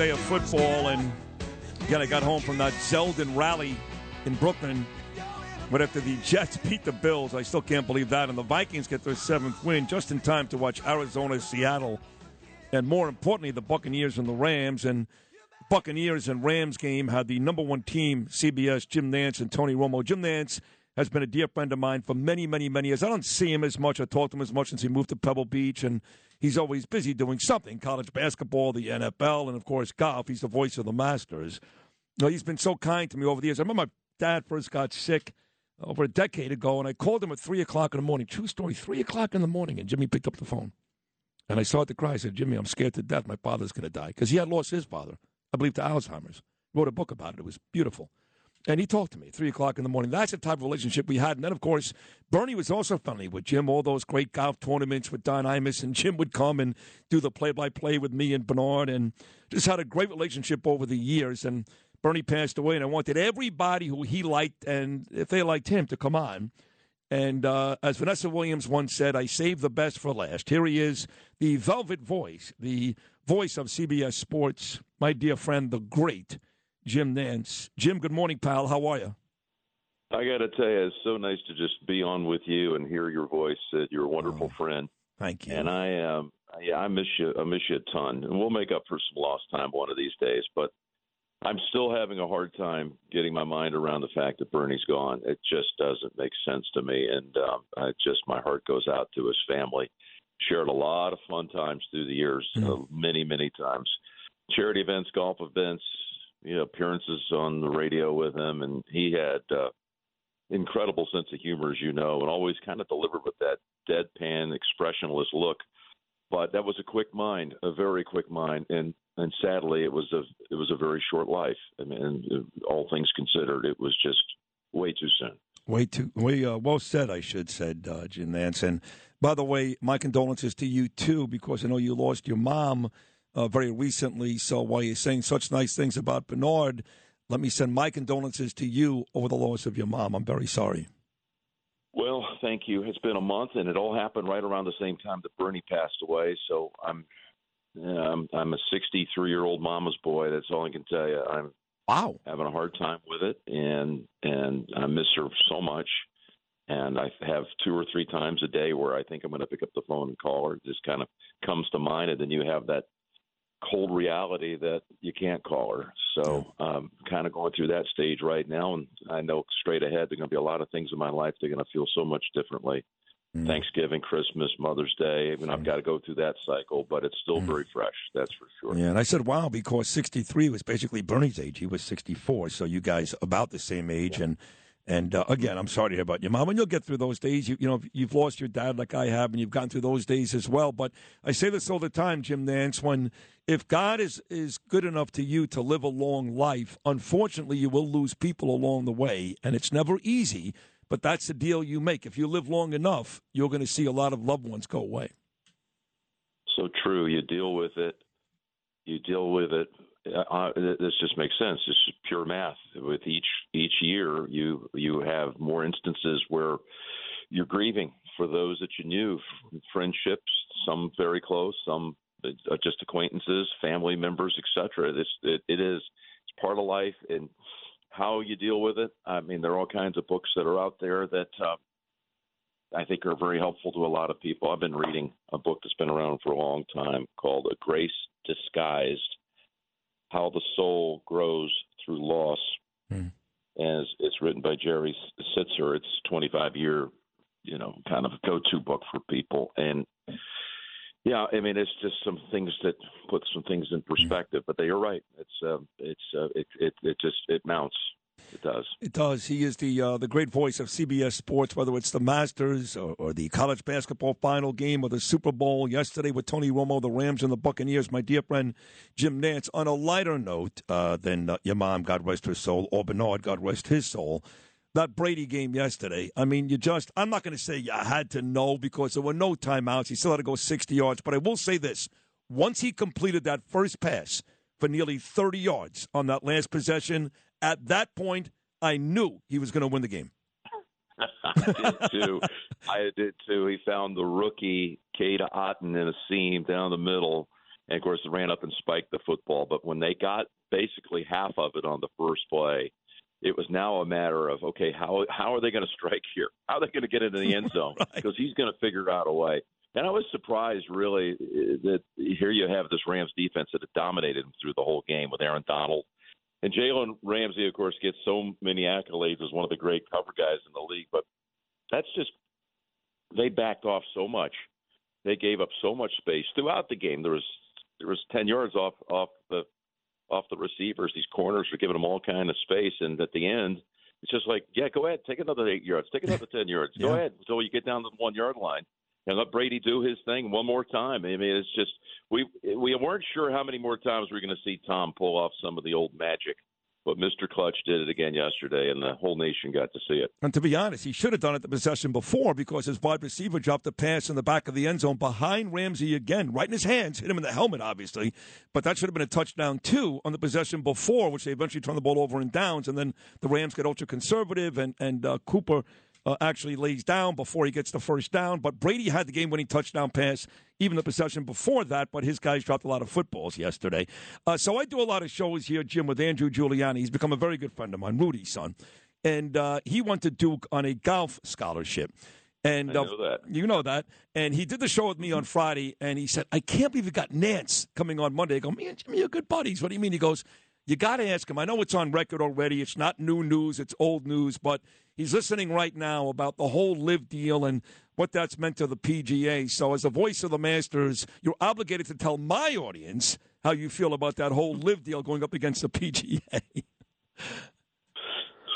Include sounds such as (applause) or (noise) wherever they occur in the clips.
Day of football, and again, I got home from that Zeldin rally in Brooklyn. But after the Jets (laughs) beat the Bills, I still can't believe that. And the Vikings get their seventh win just in time to watch Arizona, Seattle, and more importantly, the Buccaneers and the Rams. And Buccaneers and Rams game had the number one team, CBS, Jim Nantz and Tony Romo. Jim Nantz has been a dear friend of mine for many, many, many years. I don't see him as much. I talk to him as much since he moved to Pebble Beach, and he's always busy doing something college basketball, the NFL, and of course, golf. He's the voice of the Masters. You know, he's been so kind to me over the years. I remember my dad first got sick over a decade ago, and I called him at 3 o'clock in the morning. True story, 3 o'clock in the morning, and Jimmy picked up the phone. And I started to cry. I said, Jimmy, I'm scared to death. My father's going to die. Because he had lost his father, I believe, to Alzheimer's. Wrote a book about it. It was beautiful. And he talked to me at 3 o'clock in the morning. That's the type of relationship we had. And then, of course, Bernie was also friendly with Jim, all those great golf tournaments with Don Imus. And Jim would come and do the play by play with me and Bernard. And just had a great relationship over the years. And Bernie passed away, and I wanted everybody who he liked and if they liked him to come on. And uh, as Vanessa Williams once said, I saved the best for last. Here he is, the velvet voice, the voice of CBS Sports, my dear friend, the great Jim Nantz. Jim, good morning, pal. How are you? I got to tell you, it's so nice to just be on with you and hear your voice. Uh, you're a wonderful oh, friend. Thank you. And I, um, yeah, I miss you. I miss you a ton. And we'll make up for some lost time one of these days. But I'm still having a hard time getting my mind around the fact that Bernie's gone. It just doesn't make sense to me, and um, I just my heart goes out to his family. Shared a lot of fun times through the years, mm uh, many many times. Charity events, golf events, you know, appearances on the radio with him, and he had uh, incredible sense of humor, as you know, and always kind of delivered with that deadpan, expressionless look. But that was a quick mind, a very quick mind, and and sadly, it was a it was a very short life. I mean, all things considered, it was just way too soon. Way too way uh, well said, I should said, uh, Jim Nantz. And by the way, my condolences to you too, because I know you lost your mom uh, very recently. So while you're saying such nice things about Bernard, let me send my condolences to you over the loss of your mom. I'm very sorry. Well, thank you. It's been a month, and it all happened right around the same time that Bernie passed away. So I'm I'm, I'm a 63 year old mama's boy. That's all I can tell you. I'm wow having a hard time with it, and and I miss her so much. And I have two or three times a day where I think I'm going to pick up the phone and call her. It just kind of comes to mind, and then you have that cold reality that you can't call her. So um kind of going through that stage right now and I know straight ahead there're going to be a lot of things in my life they're going to feel so much differently. Mm. Thanksgiving, Christmas, Mother's Day. I mean, I've got to go through that cycle, but it's still mm. very fresh. That's for sure. Yeah, and I said, wow, because 63 was basically Bernie's age. He was 64, so you guys about the same age. Yeah. And and uh, again, I'm sorry to hear about your mom, and you'll get through those days. You, you know, you've lost your dad like I have, and you've gone through those days as well. But I say this all the time, Jim Nantz. When if God is is good enough to you to live a long life, unfortunately, you will lose people along the way, and it's never easy. But that's the deal you make. If you live long enough, you're going to see a lot of loved ones go away. So true. You deal with it. You deal with it. Uh, this just makes sense. Is pure math. With each each year, you you have more instances where you're grieving for those that you knew, friendships, some very close, some uh, just acquaintances, family members, etc. This it, it is it's part of life, and how you deal with it. I mean, there are all kinds of books that are out there that uh, I think are very helpful to a lot of people. I've been reading a book that's been around for a long time called A Grace Disguised How the Soul Grows Through Loss. Mm. As it's written by Jerry Sittser. It's 25 year, you know, kind of a go to book for people. And yeah, I mean, it's just some things that put some things in perspective. But they are right. It's uh, it's uh, it, it it just it mounts it does. It does. He is the uh, the great voice of CBS Sports, whether it's the Masters or, or, the college basketball final game or the Super Bowl yesterday with Tony Romo, the Rams and the Buccaneers. My dear friend Jim Nantz. On a lighter note uh, than uh, your mom, God rest her soul, or Bernard, God rest his soul. That Brady game yesterday. I mean, you just, I'm not going to say you had to know because there were no timeouts. He still had to go 60 yards. But I will say this once he completed that first pass for nearly 30 yards on that last possession, at that point, I knew he was going to win the game. (laughs) I did too. I did too. He found the rookie Cade Otton in a seam down the middle, and of course, ran up and spiked the football. But when they got basically half of it on the first play, it was now a matter of okay, how how are they going to strike here? How are they going to get into the end (laughs) zone? right. Because he's going to figure out a way. And I was surprised, really, eh, that here you have this Rams defense that had dominated him through the whole game with Aaron Donald and Jalen Ramsey, of course, gets so many accolades as one of the great cover guys in the league, but that's just they backed off so much. They gave up so much space throughout the game. There was there was ten yards off off the off the receivers. These corners were giving them all kind of space, and at the end, it's just like, yeah, go ahead, take another eight yards, take another ten yards, go yeah. ahead until you get down to the one yard line and let Brady do his thing one more time. I mean, it's just we we weren't sure how many more times we are going to see Tom pull off some of the old magic. But Mr. Clutch did it again yesterday, and the whole nation got to see it. And to be honest, he should have done it the possession before because his wide receiver dropped a pass in the back of the end zone behind Ramsey again, right in his hands, hit him in the helmet, obviously. But that should have been a touchdown, too, on the possession before, which they eventually turned the ball over in downs. And then the Rams get ultra conservative, and, and uh, Cooper uh, actually lays down before he gets the first down. But Brady had the game winning touchdown pass, even the possession before that, but his guys dropped a lot of footballs yesterday. Uh, so I do a lot of shows here, Jim, with Andrew Giuliani. He's become a very good friend of mine, Rudy's son. And uh, he went to Duke on a golf scholarship. And uh, know you know that. And he did the show with me on Friday, and he said, I can't believe you got Nantz coming on Monday. I go, me and Jimmy are good buddies. What do you mean? He goes, you got to ask him. I know it's on record already. It's not new news, it's old news, but he's listening right now about the whole LIV deal and what that's meant to the PGA. So, as the voice of the Masters, you're obligated to tell my audience how you feel about that whole LIV deal going up against the PGA.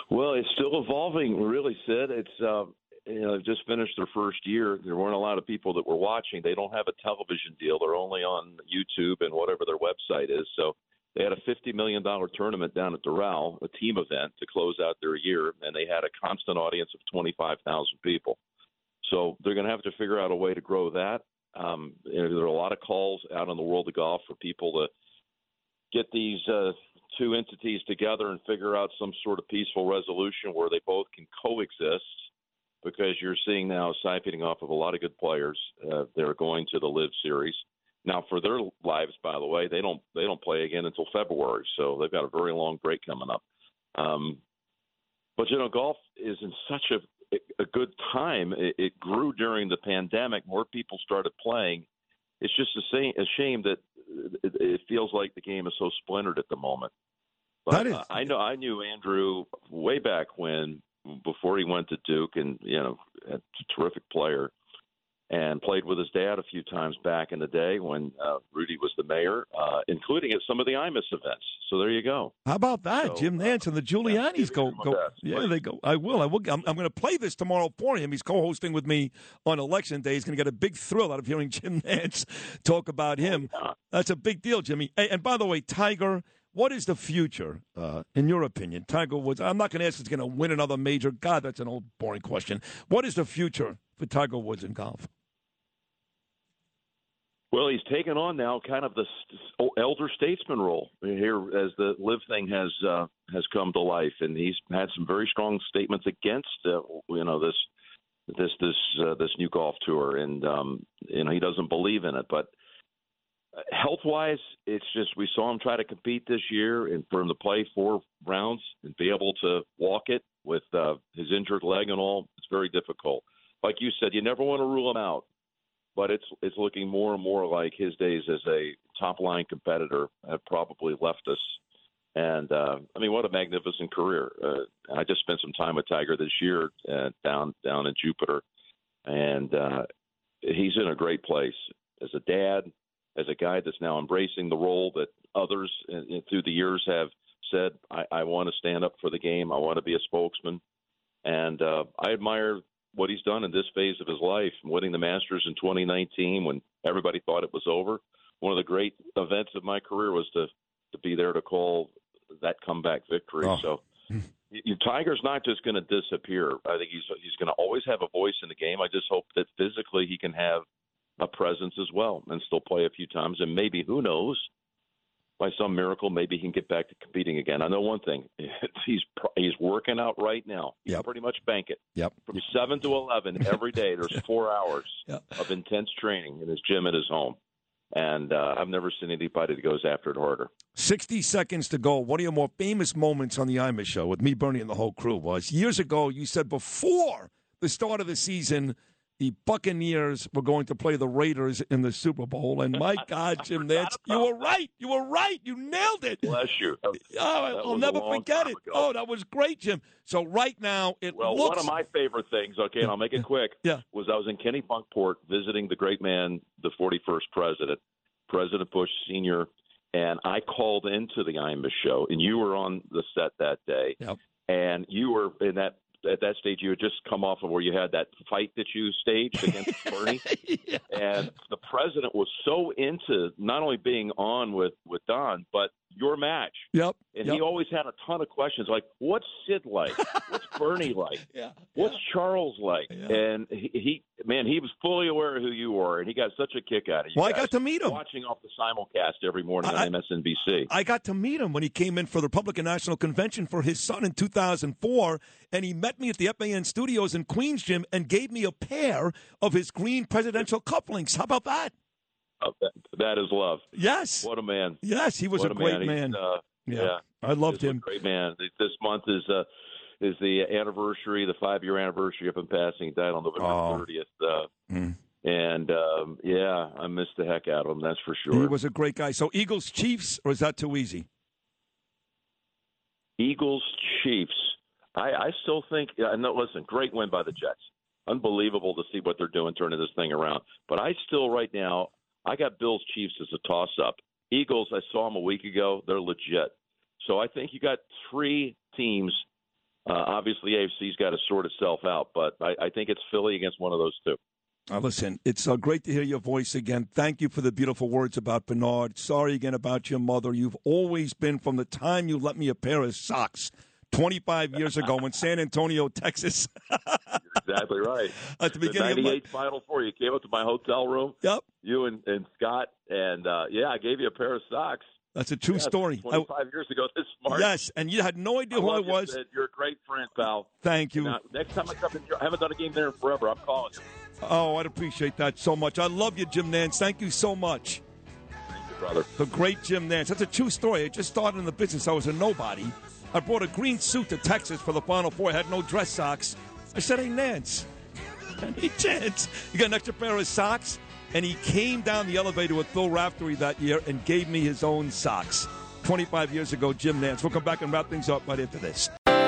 well, it's still evolving, really, Sid. It's. Uh, you know, they've just finished their first year. There weren't a lot of people that were watching. They don't have a television deal. They're only on YouTube and whatever their website is. So they had a $50 million tournament down at Doral, a team event to close out their year, and they had a constant audience of 25,000 people. So they're going to have to figure out a way to grow that. Um, there are a lot of calls out in the world of golf for people to get these uh, two entities together and figure out some sort of peaceful resolution where they both can coexist. Because you're seeing now siphoning off of a lot of good players. Uh, they're going to the LIV Series now, for their lives, by the way, they don't they don't play again until February, so they've got a very long break coming up. Um, but you know, golf is in such a a good time. It, it grew during the pandemic. More people started playing. It's just a, same, a shame that it, it feels like the game is so splintered at the moment. But that is. Uh, I know I knew Andrew way back when, before he went to Duke, and you know, a terrific player and played with his dad a few times back in the day when uh, Rudy was the mayor, uh, including at some of the Imus events. So there you go. How about that, so, Jim uh, Nantz and the Giuliani's go go. Yeah, they go. I will. I will. I'm, I'm going to play this tomorrow for him. He's co-hosting with me on election day. He's going to get a big thrill out of hearing (laughs) Jim Nantz talk about him. Oh. That's a big deal, Jimmy. Hey, and by the way, Tiger. What is the future, uh, in your opinion? Tiger Woods. I'm not going to ask if he's going to win another major. God, that's an old boring question. What is the future for Tiger Woods in golf? Well, he's taken on now kind of the elder statesman role here as the LIV thing has uh, has come to life, and he's had some very strong statements against uh, you know this this this uh, this new golf tour, and um, you know he doesn't believe in it. But uh, health wise, it's just we saw him try to compete this year, and for him to play four rounds and be able to walk it with uh, his injured leg and all, it's very difficult. like you said, you never want to rule him out, but it's it's looking more and more like his days as a top line competitor have probably left us. And uh, I mean, what a magnificent career! Uh, I just spent some time with Tiger this year uh, down down in Jupiter, and uh, he's in a great place as a dad, as a guy that's now embracing the role that others uh, through the years have said, I, I want to stand up for the game. I want to be a spokesman. And uh, I admire what he's done in this phase of his life, winning the Masters in 2019 when everybody thought it was over. One of the great events of my career was to to be there to call that comeback victory. Oh. So you, Tiger's not just going to disappear. I think he's he's going to always have a voice in the game. I just hope that physically he can have a presence as well and still play a few times and maybe who knows by some miracle, maybe he can get back to competing again. I know one thing: (laughs) he's he's working out right now. You yep. pretty much bank it. Yep. From seven to eleven every day, there's (laughs) four hours yep. of intense training in his gym at his home, and uh, I've never seen anybody that goes after it harder. Sixty seconds to go. One of your more famous moments on the Imus show with me, Bernie, and the whole crew was years ago. You said before the start of the season the Buccaneers were going to play the Raiders in the Super Bowl. And my (laughs) God, Jim Nantz, you were right. You were right. You nailed it. Bless you. (laughs) oh, I'll never forget it. Oh, that was great, Jim. So right now, it well, looks... one of my favorite things, okay, and I'll make it quick, yeah. was I was in Kennebunkport visiting the great man, the 41st president, President Bush Sr., and I called into the Imus show, and you were on the set that day. Yep. And you were in that at that stage you had just come off of where you had that fight that you staged against (laughs) Bernie, yeah. and the president was so into not only being on with with Don, but your match. Yep. And yep. he always had a ton of questions like, "What's Sid like? What's Bernie (laughs) like? Yeah. What's yeah. Charles like?" Yeah. And he, he, man, he was fully aware of who you were, and he got such a kick out of you. Well, I got to meet him watching off the simulcast every morning I, on MSNBC. I got to meet him when he came in for the Republican National Convention for his son in 2004, and he met me at the FAN studios in Queens, Jim, and gave me a pair of his green presidential cufflinks. How about that? Uh, that, that is love. Yes. What a man. Yes, he was what a great man. man. Uh, yeah. yeah. I loved him. great man. This month is uh, is the anniversary, the five year anniversary of him passing. He died on November oh. 30th. Uh, mm. And um, yeah, I missed the heck out of him. That's for sure. He was a great guy. So Eagles Chiefs, or is that too easy? Eagles Chiefs. I, I still think. Uh, no, listen, great win by the Jets. Unbelievable to see what they're doing, turning this thing around. But I still, right now, I got Bills Chiefs as a toss up. Eagles, I saw them a week ago. They're legit. So I think you got three teams. Uh, obviously, AFC's got to sort itself out, but I, I think it's Philly against one of those two. Listen, it's uh, great to hear your voice again. Thank you for the beautiful words about Bernard. Sorry again about your mother. You've always been, from the time you let me a pair of socks 25 years ago in San Antonio, Texas. (laughs) exactly right. (laughs) At the beginning the 98 of my... Final Four, you came up to my hotel room. Yep. You and, and Scott, and uh, yeah, I gave you a pair of socks. That's a true yeah, story. 25 I, years ago this March. Yes, and you had no idea I who I was. Sid. You're a great friend, pal. Thank you. Now, next time I come in, I haven't done a game there in forever. I'm calling you. Oh, I'd appreciate that so much. I love you, Jim Nantz. Thank you so much. Thank you, brother. The great Jim Nantz. That's a true story. I just started in the business. I was a nobody. I brought a green suit to Texas for the Final Four. I had no dress socks. I said, hey, Nantz, any chance you got an extra pair of socks? And he came down the elevator with Phil Raftery that year and gave me his own socks. 25 years ago, Jim Nantz. We'll come back and wrap things up right after this.